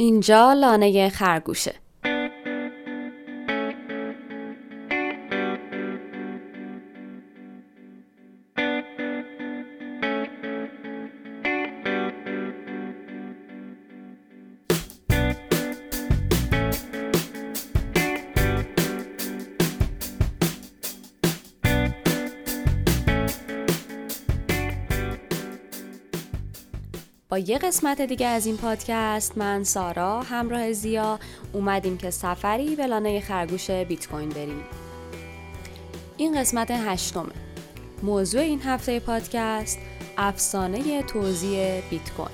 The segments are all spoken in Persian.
اینجا لانه خرگوشه. یه قسمت دیگه از این پادکست. من سارا همراه زیا اومدیم که سفری به لانه خرگوش بیت کوین بریم. این قسمت هشتمه. موضوع این هفته پادکست افسانه توزیع بیت کوین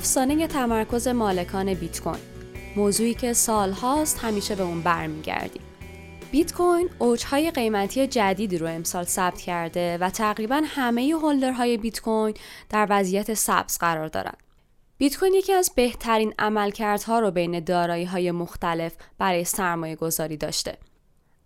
افسانه تمرکز مالکان بیت کوین موضوعی که سالهاست همیشه به اون برمیگردیم بیت کوین اوجهای قیمتی جدیدی رو امسال ثبت کرده و تقریبا همه هولدرهای بیت کوین در وضعیت سبز قرار دارند. بیت کوین یکی از بهترین عملکردها رو بین دارایی های مختلف برای سرمایه گذاری داشته.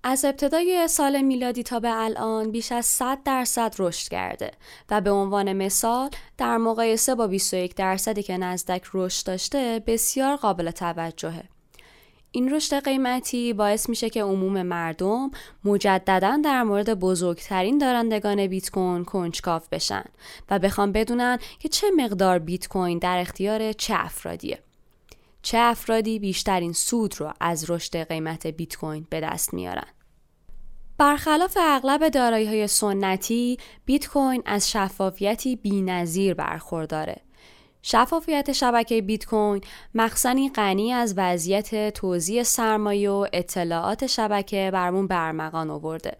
از ابتدای سال میلادی تا به الان بیش از 100 درصد رشد کرده و به عنوان مثال در مقایسه با 21 درصدی که نزدک رشد داشته بسیار قابل توجهه. این رشد قیمتی باعث میشه که عموم مردم مجددا در مورد بزرگترین دارندگان بیت کوین کنجکاو بشن و بخوام بدونن که چه مقدار بیت کوین در اختیار چه افرادیه. چه افرادی بیشترین سود رو از رشد قیمت بیت کوین به دست میارن. برخلاف اغلب دارایی های سنتی، بیت کوین از شفافیتی بی‌نظیر برخورداره. شفافیت شبکه بیت کوین مخزنی غنی از وضعیت توزیع سرمایه و اطلاعات شبکه برمون برمغان آورده.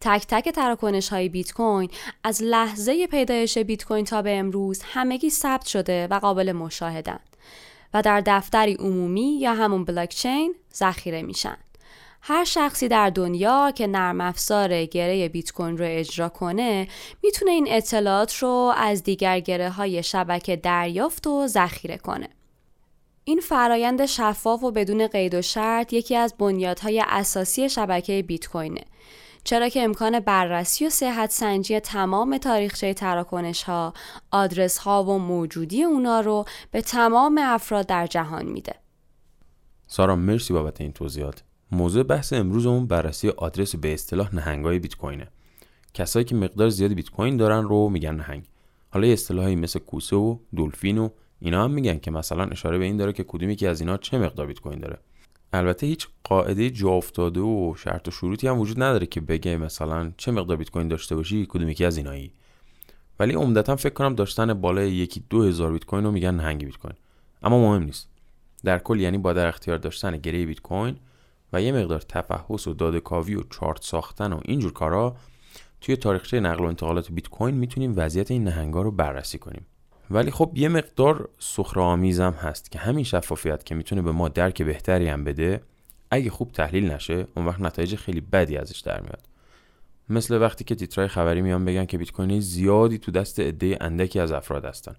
تک تک تراکنش های بیت کوین از لحظه پیدایش بیت کوین تا به امروز همگی ثبت شده و قابل مشاهدن و در دفتری عمومی یا همون بلاکچین ذخیره میشن. هر شخصی در دنیا که نرم افزار گره بیت کوین رو اجرا کنه می‌تونه این اطلاعات رو از دیگر گره های شبکه دریافت و ذخیره کنه. این فرایند شفاف و بدون قید و شرط یکی از بنیادهای اساسی شبکه بیت کوینه. چرا که امکان بررسی و صحت سنجی تمام تاریخچه تراکنش ها، آدرس ها و موجودی اونا رو به تمام افراد در جهان میده. سارا مرسی بابت این توضیحات. موضوع بحث امروزمون بررسی آدرس به اصطلاح نهنگای بیت کوینه. کسایی که مقدار زیادی بیت کوین دارن رو میگن نهنگ. حالا اصطلاحی مثل کوسه و دلفین و اینا هم میگن که مثلا اشاره به این داره که کدومی که از اینا چه مقدار بیت کوین داره. البته هیچ قاعده جا افتاده و شرط و شروطی هم وجود نداره که بگه مثلا چه مقدار بیت کوین داشته باشی کدومی که از اینایی. ولی عمدتا فکر کنم داشتن بالای یکی دو هزار بیت کوین رو میگن نهنگ بیت کوین. اما مهم نیست. در کل یعنی با در اختیار داشتن گره بیت کوین و یه مقدار تفحص و دادکاوی و چارت ساختن و اینجور کارا توی تاریخچه نقل و انتقالات بیت کوین می‌تونیم وضعیت این نهنگا رو بررسی کنیم. ولی خب یه مقدار سخره آمیزم هست که همین شفافیت که می‌تونه به ما درک بهتری هم بده اگه خوب تحلیل نشه اون وقت نتایج خیلی بدی ازش در میاد. مثل وقتی که تیترای خبری میان بگن که بیت کوین زیادی تو دست عده اندکی از افراد هستن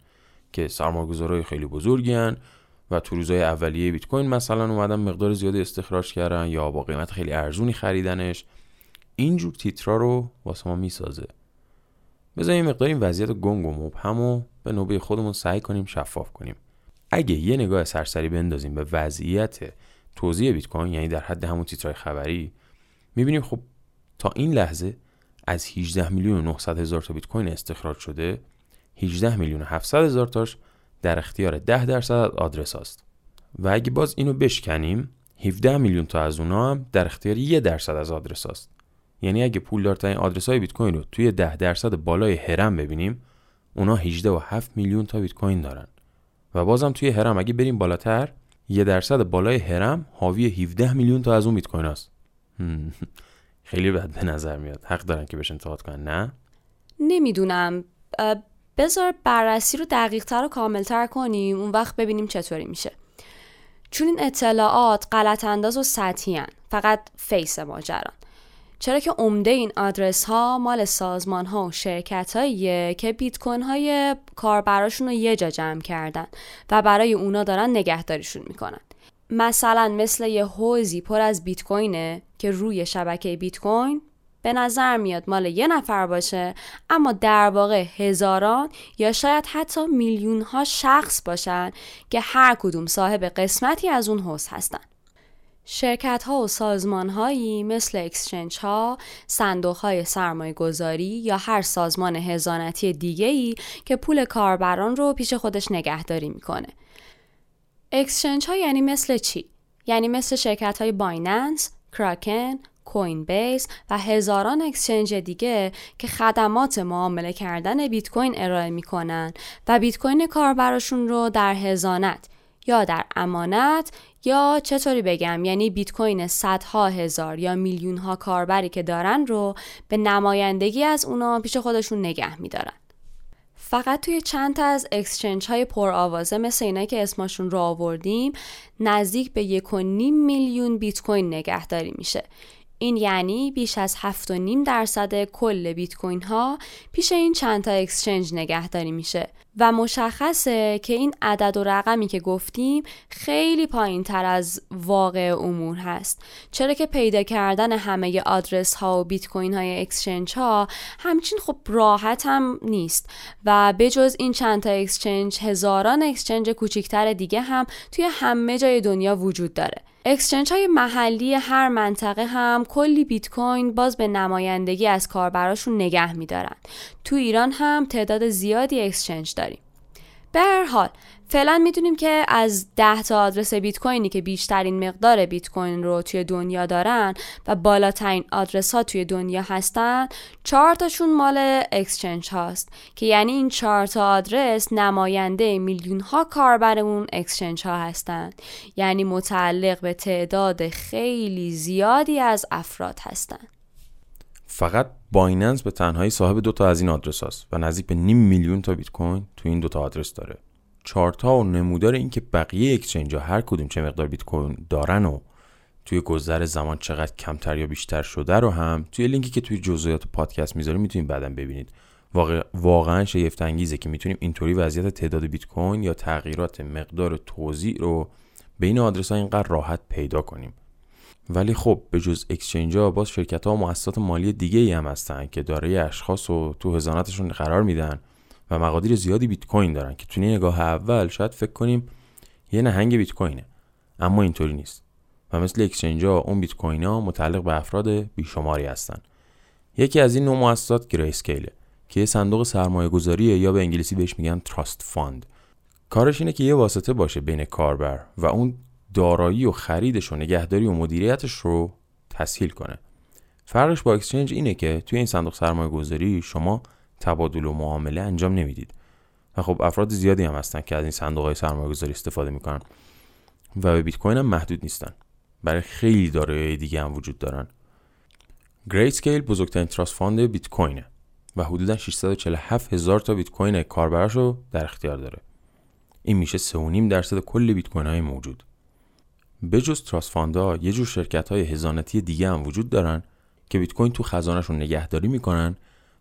که سرمایه‌گذارای خیلی بزرگی و تو روزهای اولیه بیت کوین مثلا اومدن مقدار زیادی استخراج کردن یا با قیمت خیلی ارزونی خریدنش. اینجور تیترا رو واسه ما می‌سازه. بذاریم مقدار این وضعیت گنگ و مبهم و به نوبه خودمون سعی کنیم شفاف کنیم. اگه یه نگاه سرسری بندازیم به وضعیت توزیع بیت کوین یعنی در حد همون تیترای خبری می‌بینیم خب تا این لحظه از 18 میلیون و 900 هزار تا بیت کوین استخراج شده 18 میلیون و 700 هزار تاش در اختیار 10 درصد از آدرس هاست. و اگه باز اینو بشکنیم 17 میلیون تا از اونها هم در اختیار 1 درصد از آدرس هاست. یعنی اگه پولدارترین آدرس های بیت کوین رو توی 10 درصد بالای هرم ببینیم اونا 18 و 7 میلیون تا بیت کوین دارن. و بازم توی هرم اگه بریم بالاتر یه درصد بالای هرم حاوی 17 میلیون تا از اون بیت کوین هست خیلی بد به نظر میاد. حق دارن که بهش انتقاد کنن نه؟ نمی‌دونم. بذار بررسی رو دقیق تر و کامل تر کنیم. اون وقت ببینیم چطوری میشه. چون این اطلاعات غلط انداز و سطحی فقط face ماجران. چرا که عمده این آدرس ها مال سازمان ها و شرکت هاییه که بیت کوین های کاربراشون رو یه جا جمع کردن و برای اونا دارن نگهداریشون می‌کنن. مثلا مثل یه حوضی پر از بیت کوینه که روی شبکه بیت کوین به نظر میاد مال یه نفر باشه اما در واقع هزاران یا شاید حتی میلیون ها شخص باشن که هر کدوم صاحب قسمتی از اون حوز هستن شرکت ها و سازمان هایی مثل اکسچنج ها، صندوق های سرمایه گذاری یا هر سازمان هزانتی دیگه ای که پول کاربران رو پیش خودش نگهداری می‌کنه. اکسچنج ها یعنی مثل چی؟ یعنی مثل شرکت های بایننس، کراکن، کوین بیس و هزاران exchange دیگه که خدمات معامله کردن بیت کوین ارائه می‌کنن و بیت کوین کاربراشون رو در حضانت یا در امانت یا چطوری بگم یعنی بیت کوین صدها هزار یا میلیون ها کاربری که دارن رو به نمایندگی از اونا پیش خودشون نگه میدارن. فقط توی چند تا از exchange های پر آوازه مثل اینایی که اسمشون رو آوردیم نزدیک به یک و نیم میلیون بیت کوین نگهداری میشه. این یعنی بیش از 7.5 درصد کل بیت کوین ها پیش این چند تا exchange نگهداری میشه. و مشخصه که این عدد و رقمی که گفتیم خیلی پایین تر از واقع امور هست. چرا که پیدا کردن همه آدرس ها و بیت کوین های exchange ها همچین خب راحت هم نیست. و بجز این چند تا exchange هزاران exchange کوچیکتر دیگه هم توی همه جای دنیا وجود داره. exchange های محلی هر منطقه هم کلی بیت کوین باز به نمایندگی از کاربراشون نگه میدارن. تو ایران هم تعداد زیادی exchange داریم. به هر حال فعلا می‌دونیم که از 10 تا آدرس بیت کوینی که بیشترین مقدار بیت کوین رو توی دنیا دارن و بالاترین آدرس ها توی دنیا هستن چهار تاشون مال exchange هاست که یعنی این چهار تا آدرس نماینده میلیون ها کاربر اون exchange ها هستن. یعنی متعلق به تعداد خیلی زیادی از افراد هستن. فقط بایننس به تنهایی صاحب دو تا از این آدرس هاست و نزدیک به نیم میلیون تا بیت کوین تو این دو تا آدرس داره. چارت ها و نمودار این که بقیه exchange ها هر کدوم چه مقدار بیت کوین دارن و توی گذر زمان چقدر کمتر یا بیشتر شده رو هم توی لینکی که توی جزئیات پادکست می‌ذاریم می‌تونید بعدا ببینید. واقع... واقعا شگفت انگیزه که می‌تونیم اینطوری وضعیت تعداد بیت کوین یا تغییرات مقدار توزیع رو بین آدرس ها اینقدر راحت پیدا کنیم. ولی خب به جز exchange ها باز شرکت ها و مؤسسات مالی دیگه ای هم هستن که دارایی اشخاص رو تو حضانتشون قرار میدن. و مقادیر زیادی بیت کوین دارن که تو نگاه اول شاید فکر کنیم یه نهنگ بیت کوینه. اما اینطوری نیست. و مثل exchange ها اون بیت کوین ها متعلق به افراد بیشماری هستن. یکی از این نوع مؤسسات گریسکیله که یه صندوق سرمایه گذاریه یا به انگلیسی بهش میگن trust fund. کارش اینه که یه واسطه باشه بین کاربر و اون دارایی و خریدش و نگهداری و مدیریتش رو تسهیل کنه. فرقش با exchange اینه که توی این صندوق سرمایه گذاری شما تبادل و معامله انجام نمی‌دید. و خب افراد زیادی هم هستن که از این صندوق های سرمایه گذاری استفاده می‌کنن. و به بیت کوین هم محدود نیستن. برای خیلی دارایی دیگه هم وجود دارن. گریسکیل بزرگترین trust fund بیت کوینه و حدودا 647 هزار تا بیت کوین کاربراش رو در اختیار داره. این میشه 3.5 درصد کل بیت کوین های موجود بجز trust fund ا یه جور شرکت های حضانتی دیگه هم وجود دارن که بیت کوین تو خزانهشون نگهداری می‌کنن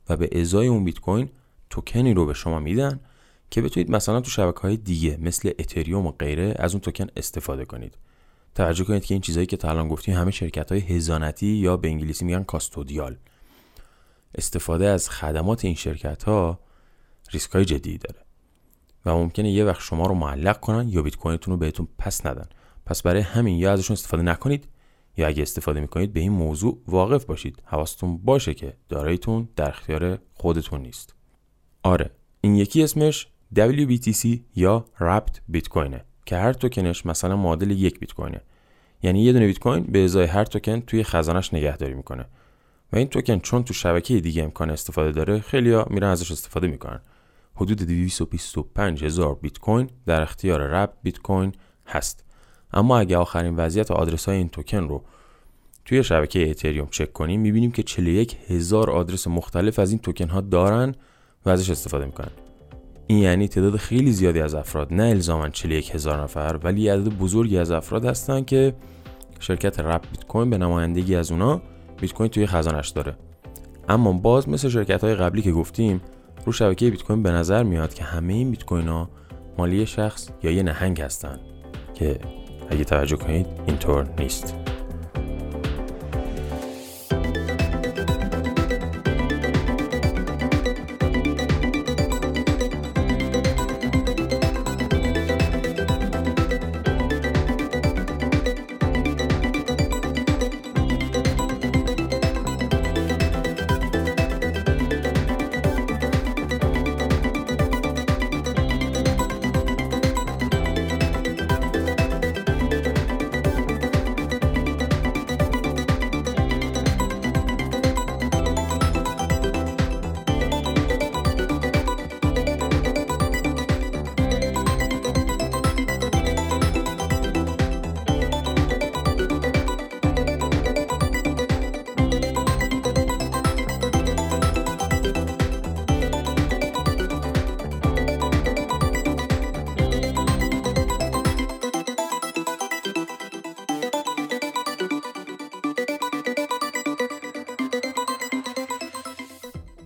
و به ازای اون بیت کوین توکنی رو به شما میدن که بتونید مثلا تو شبکه های دیگه مثل اتریوم و غیره از اون توکن استفاده کنید. توجه کنید که این چیزهایی که تا الان گفتیم همه شرکت های هزانتی یا به انگلیسی میگن کاستودیال. استفاده از خدمات این شرکت ها ریسک های جدی داره و ممکنه یه وقت شما رو معلق کنن یا بیت کوینتون رو بهتون پس ندن. پس برای همین یا ازشون استفاده نکنید یا اگه استفاده می‌کنید به این موضوع واقف باشید. حواستون باشه که داراییتون در اختیار خودتون نیست. آره این یکی اسمش WBTC یا wrapped بیت کوینه که هر توکنش مثلا معادل یک بیت کوینه یعنی یه دونه بیت کوین به ازای هر توکن توی خزانش نگهداری می‌کنه. و این توکن چون تو شبکه دیگه امکان استفاده داره خیلیا میرن ازش استفاده می‌کنن. حدود 225 هزار بیت کوین در اختیار wrapped بیت کوین هست. اما اگه آخرین وضعیت آدرس های این توکن رو توی شبکه اتریوم چک کنیم می‌بینیم که 41 هزار آدرس مختلف از این توکن ها دارن و ازش استفاده می‌کنن. این یعنی تعداد خیلی زیادی از افراد نه الزاما 41 هزار نفر ولی عدد بزرگی از افراد هستن که شرکت رپ بیت کوین به نمایندگی از اونا بیت کوین توی خزانش داره. اما باز مثل شرکت های قبلی که گفتیم رو شبکه بیت کوین به نظر میاد که همه این بیت کوین ها مالی شخص یا یه نهنگ هستن که اگه توجه کنید اینطور نیست.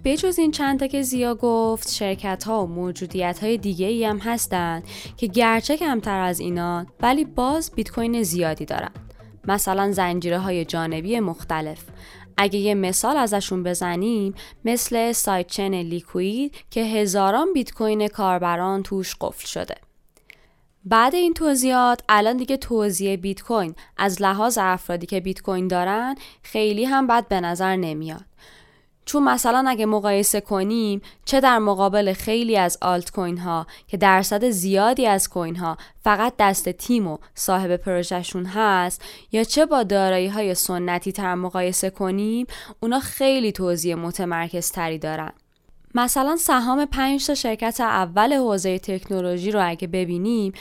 بجز این چند تا که زیا گفت شرکت ها و موجودیت های دیگه ای هم هستن که گرچه کمتر از اینا ولی باز بیت کوین زیادی دارن. مثلا زنجیره های جانبی مختلف. اگه یه مثال ازشون بزنیم مثل سایت چین لیکوید که هزاران بیت کوین کاربران توش قفل شده. بعد این توضیحات الان دیگه توضیح بیت کوین. از لحاظ افرادی که بیت کوین دارن خیلی هم بد به نظر نمیاد. چون مثلا اگه مقایسه کنیم چه در مقابل خیلی از آلت کوین ها که درصد زیادی از کوین ها فقط دست تیم و صاحب پروژهشون هست یا چه با دارایی های سنتی تر مقایسه کنیم اونا خیلی توضیح متمرکز تری دارن. مثلا سهام 5 تا شرکت اول حوزه تکنولوژی رو اگه ببینیم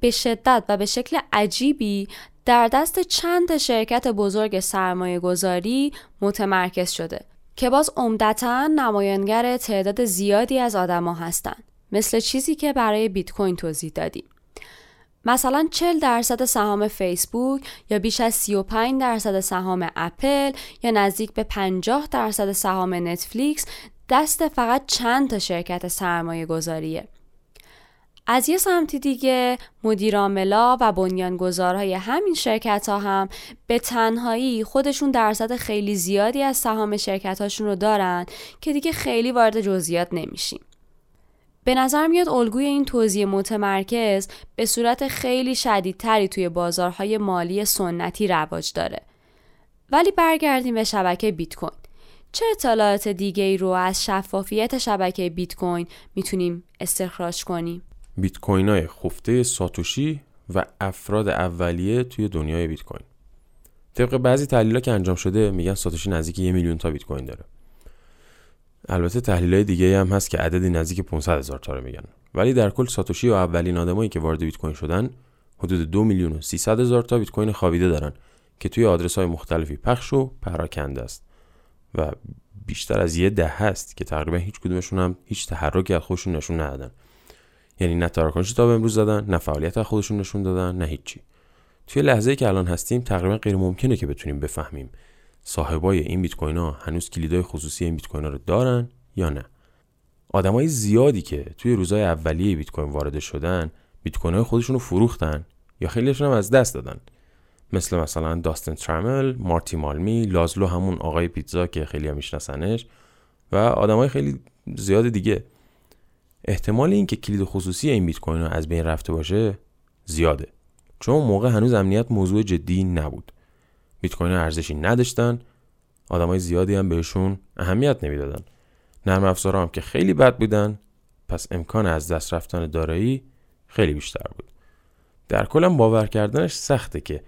به شدت و به شکل عجیبی در دست چند شرکت بزرگ سرمایه گذاری متمرکز شده. که باز عمدتا نمایانگر تعداد زیادی از آدما هستند مثل چیزی که برای بیت کوین توضیح دادیم مثلا 40 درصد سهام فیسبوک یا بیش از 35 درصد سهام اپل یا نزدیک به 50 درصد سهام نتفلیکس دست فقط چند تا شرکت سرمایه گذاریه. از یه سمتی دیگه مدیراملا و بنیانگذارهای همین شرکت ها هم به تنهایی خودشون درصد خیلی زیادی از سهام شرکت هاشون رو دارن که دیگه خیلی وارد جزئیات نمیشیم. به نظر میاد الگوی این توضیح متمرکز به صورت خیلی شدیدتری توی بازارهای مالی سنتی رواج داره. ولی برگردیم به شبکه بیت کوین. چه اطلاعات دیگه ای رو از شفافیت شبکه بیت کوین می‌تونیم استخراج کنیم؟ بیت کوین های خفته ساتوشی و افراد اولیه توی دنیای بیت کوین طبق بعضی تحلیل که انجام شده میگن ساتوشی نزدیک یه میلیون تا بیت کوین داره. البته تحلیل های دیگه هم هست که عددی نزدیک 500 هزار تا رو میگن. ولی در کل ساتوشی و اولین آدمایی که وارد بیت کوین شدن حدود دو میلیون و 300 هزار تا بیت کوین خوابیده دارن که توی آدرس های مختلفی پخش و پراکنده است. و بیشتر از یه ده هست که تقریبا هیچ کدومشون هم هیچ تحرکی از خودشون نشون ندادن. یعنی نه تراکنش تا به امروز زدن نه فعالیت از خودشون نشون دادن نه هیچی. توی لحظه که الان هستیم تقریبا غیر ممکنه که بتونیم بفهمیم صاحبای این بیت کوین ها هنوز کلیدای خصوصی این بیت کوین ها رو دارن یا نه. آدمای زیادی که توی روزهای اولیه بیت کوین وارد شدن بیت کوین های خودشون رو فروختن یا خیلیشون هم از دست دادن. مثل مثلا داستن ترامل، مارتی مالمی، لازلو همون آقای پیتزا که خیلی میشناسنش و آدمای خیلی زیاد دیگه. احتمال اینکه کلید خصوصی این بیت کوین از بین رفته باشه زیاده. چون اون موقع هنوز امنیت موضوع جدی نبود. بیت کوین ارزشی نداشتن آدمای زیادی هم بهشون اهمیت نمی‌دادن. نرم افزارا هم که خیلی بد بودن پس امکان از دست رفتن دارایی خیلی بیشتر بود. در کلم باور کردنش سخته که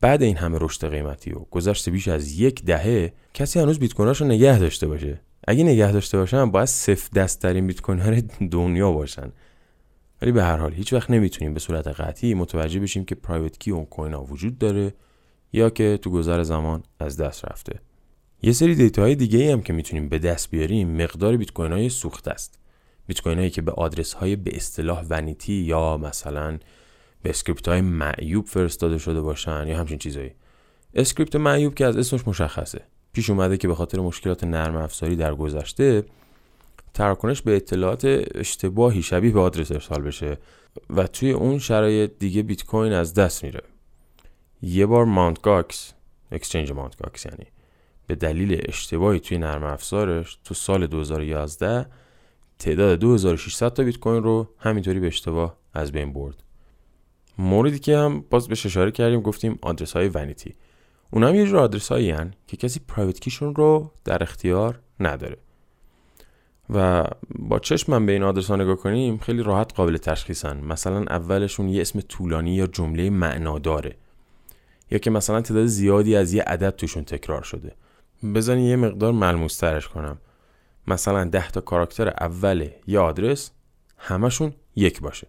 بعد این همه رشد قیمتی و گذشته بیش از یک دهه کسی هنوز بیت رو نگه داشته باشه. اگه نگه داشته باشن باید صفر دستترین بیت کوین دنیا باشن. ولی به هر حال هیچ وقت نمی‌تونیم به صورت قطعی متوجه بشیم که پرایوت کی اون کوین ها وجود داره یا که تو گذر زمان از دست رفته. یه سری دیتاهای دیگه ای هم که می‌تونیم به دست بیاریم مقدار بیت کوین های سوخته است. بیت کوین هایی که به آدرس های به اصطلاح vanity یا مثلا به اسکریپت های معیوب فرستاده شده باشن یا همچین چیزایی. اسکریپت معیوب که از اسمش مشخصه. پیش اومده که به خاطر مشکلات نرم افزاری در گذشته تراکنش به اطلاعات اشتباهی شبیه به آدرس ارسال بشه و توی اون شرایط دیگه بیت کوین از دست میره. یه بار مانت گاکس exchange مانت گاکس یعنی به دلیل اشتباهی توی نرم افزارش تو سال 2011 تعداد 2600 تا بیت کوین رو همینطوری به اشتباه از بین برد. موردی که هم باز به اشاره کردیم گفتیم آدرس های ونیتی اونا هم یه جور آدرس هایی که کسی پرایوت کیشون رو در اختیار نداره. و با چشمم به این آدرس ها نگاه کنیم خیلی راحت قابل تشخیصن مثلا اولشون یه اسم طولانی یا جمله معناداره. یا که مثلا تعداد زیادی از یه عدد توشون تکرار شده. بزنین یه مقدار ملموس ترش کنم. مثلا ده تا کاراکتر اول یه آدرس همشون یک باشه.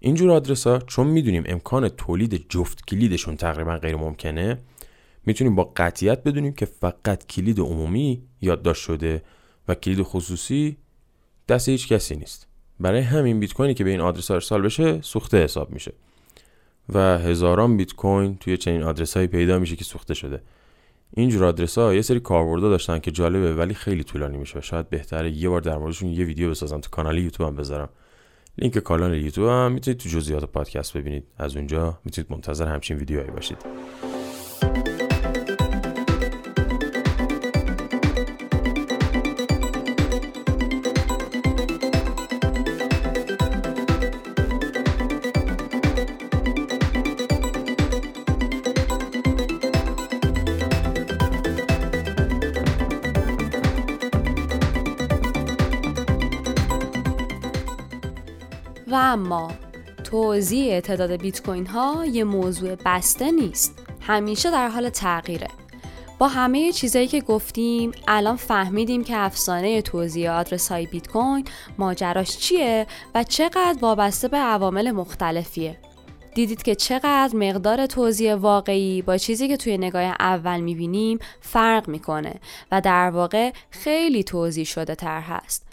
اینجور آدرس ها چون می‌دونیم امکان تولید جفت کلیدشون تقریبا غیر ممکنه می‌تونیم با قطعیت بدونیم که فقط کلید عمومی یادداشت شده و کلید خصوصی دست هیچ کسی نیست. برای همین بیت کوینی که به این آدرس ارسال بشه سوخته حساب میشه. و هزاران بیت کوین توی چنین آدرس هایی پیدا میشه که سوخته شده. اینجور آدرس ها یه سری کاربردا داشتن که جالبه ولی خیلی طولانی میشه شاید بهتره یه بار در موردشون یه ویدیو بسازم تو کانال یوتیوب هم بذارم. لینک کانال یوتیوب هم می‌تونید تو جزئیات پادکست ببینید. از اونجا می‌تونید منتظر همچین ویدیوهایی باشید. و اما توزیع تعداد بیت کوین ها یه موضوع بسته نیست. همیشه در حال تغییره. با همه چیزایی که گفتیم الان فهمیدیم که افسانه توزیع آدرس های بیت کوین ماجراش چیه و چقدر وابسته به عوامل مختلفیه. دیدید که چقدر مقدار توزیع واقعی با چیزی که توی نگاه اول می‌بینیم فرق می‌کنه و در واقع خیلی توضیح شده تر هست.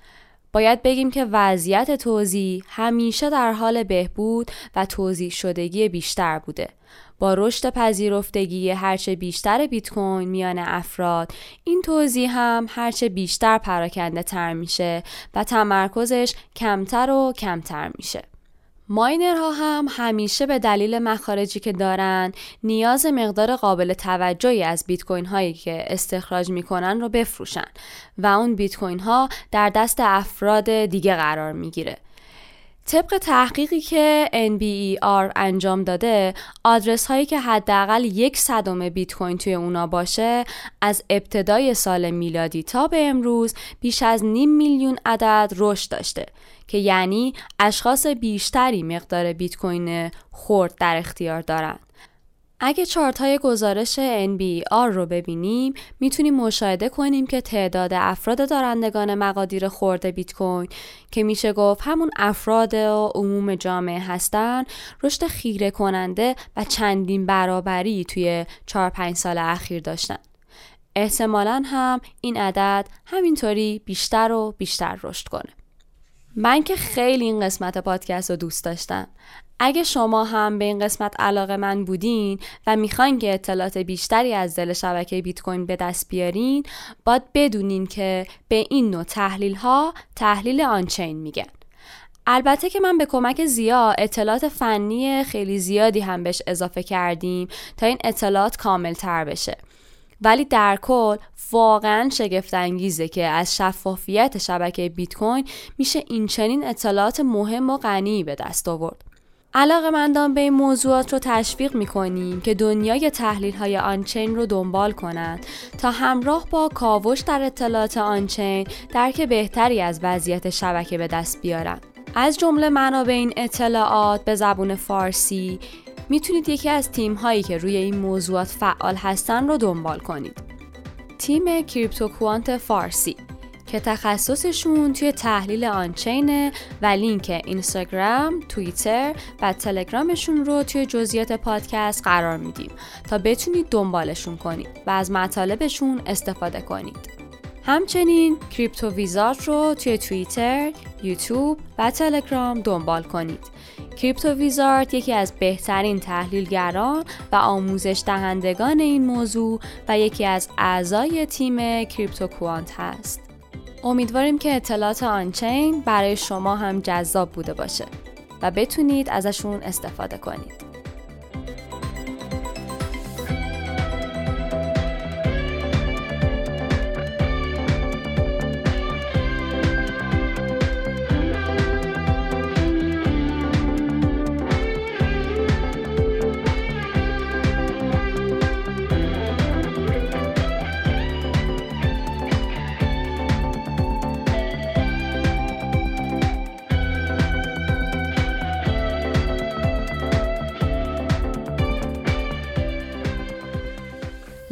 باید بگیم که وضعیت توزیع همیشه در حال بهبود و توزیع شدگی بیشتر بوده. با رشد پذیرفتگی هرچه بیشتر بیت کوین میان افراد این توزیع هم هرچه بیشتر پراکنده تر میشه و تمرکزش کمتر و کمتر میشه. ماینرها هم همیشه به دلیل مخارجی که دارن نیاز مقدار قابل توجهی از بیت کوین هایی که استخراج می‌کنن رو بفروشن و اون بیت کوین ها در دست افراد دیگه قرار می‌گیره. طبق تحقیقی که NBER انجام داده آدرس هایی که حداقل یک صدم بیت کوین توی اونا باشه از ابتدای سال میلادی تا به امروز بیش از نیم میلیون عدد رشد داشته که یعنی اشخاص بیشتری مقدار بیت کوین خورد در اختیار دارند. اگه چارت های گزارش NBR رو ببینیم می‌تونیم مشاهده کنیم که تعداد افراد دارندگان مقادیر خورده بیت کوین که میشه گفت همون افراد و عموم جامعه هستن رشد خیره کننده و چندین برابری توی 4 5 سال اخیر داشتن. احتمالا هم این عدد همینطوری بیشتر و بیشتر رشد کنه. من که خیلی این قسمت پادکست رو دوست داشتم. اگه شما هم به این قسمت علاقه من بودین و می‌خواین که اطلاعات بیشتری از دل شبکه بیت کوین به دست بیارین باید بدونین که به این نوع تحلیل ها تحلیل آنچین میگن. البته که من به کمک زیا اطلاعات فنی خیلی زیادی هم بهش اضافه کردیم تا این اطلاعات کامل تر بشه. ولی در کل واقعا شگفت انگیزه که از شفافیت شبکه بیت کوین میشه این چنین اطلاعات مهم و غنی به دست آورد. علاقه مندان به این موضوعات رو تشویق می‌کنیم که دنیای تحلیل های آنچین رو دنبال کنند تا همراه با کاوش در اطلاعات آنچین درک بهتری از وضعیت شبکه به دست بیارن. از جمله منابع این اطلاعات به زبون فارسی می‌تونید یکی از تیم هایی که روی این موضوعات فعال هستن رو دنبال کنید. تیم کریپتو کوانت فارسی که تخصصشون توی تحلیل آنچینه و لینک اینستاگرام، توییتر و تلگرامشون رو توی جزئیات پادکست قرار میدیم تا بتونید دنبالشون کنید و از مطالبشون استفاده کنید. همچنین کریپتو ویزارد رو توی توییتر، یوتیوب و تلگرام دنبال کنید. کریپتو ویزارد یکی از بهترین تحلیلگران و آموزش دهندگان این موضوع و یکی از اعضای تیم کریپتو کوانت هست. امیدواریم که اطلاعات آنچین برای شما هم جذاب بوده باشه و بتونید ازشون استفاده کنید.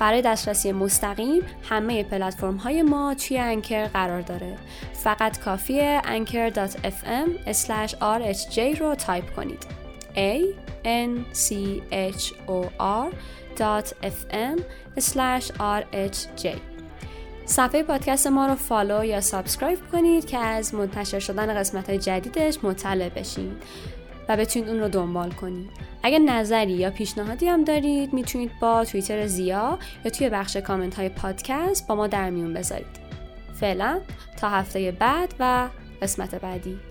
برای دسترسی مستقیم همه پلتفرم های ما توی انکر قرار داره. فقط کافیه anchor.fm rhj رو تایپ کنید. A n c h o r fm rhj صفحه پادکست ما رو follow یا subscribe کنید که از منتشر شدن قسمت های جدیدش مطلع بشین. و بتونید اون رو دنبال کنید. اگر نظری یا پیشنهادی هم دارید می‌تونید با توییتر زیا یا توی بخش کامنت های پادکست با ما در میون بذارید. فعلا تا هفته بعد و قسمت بعدی.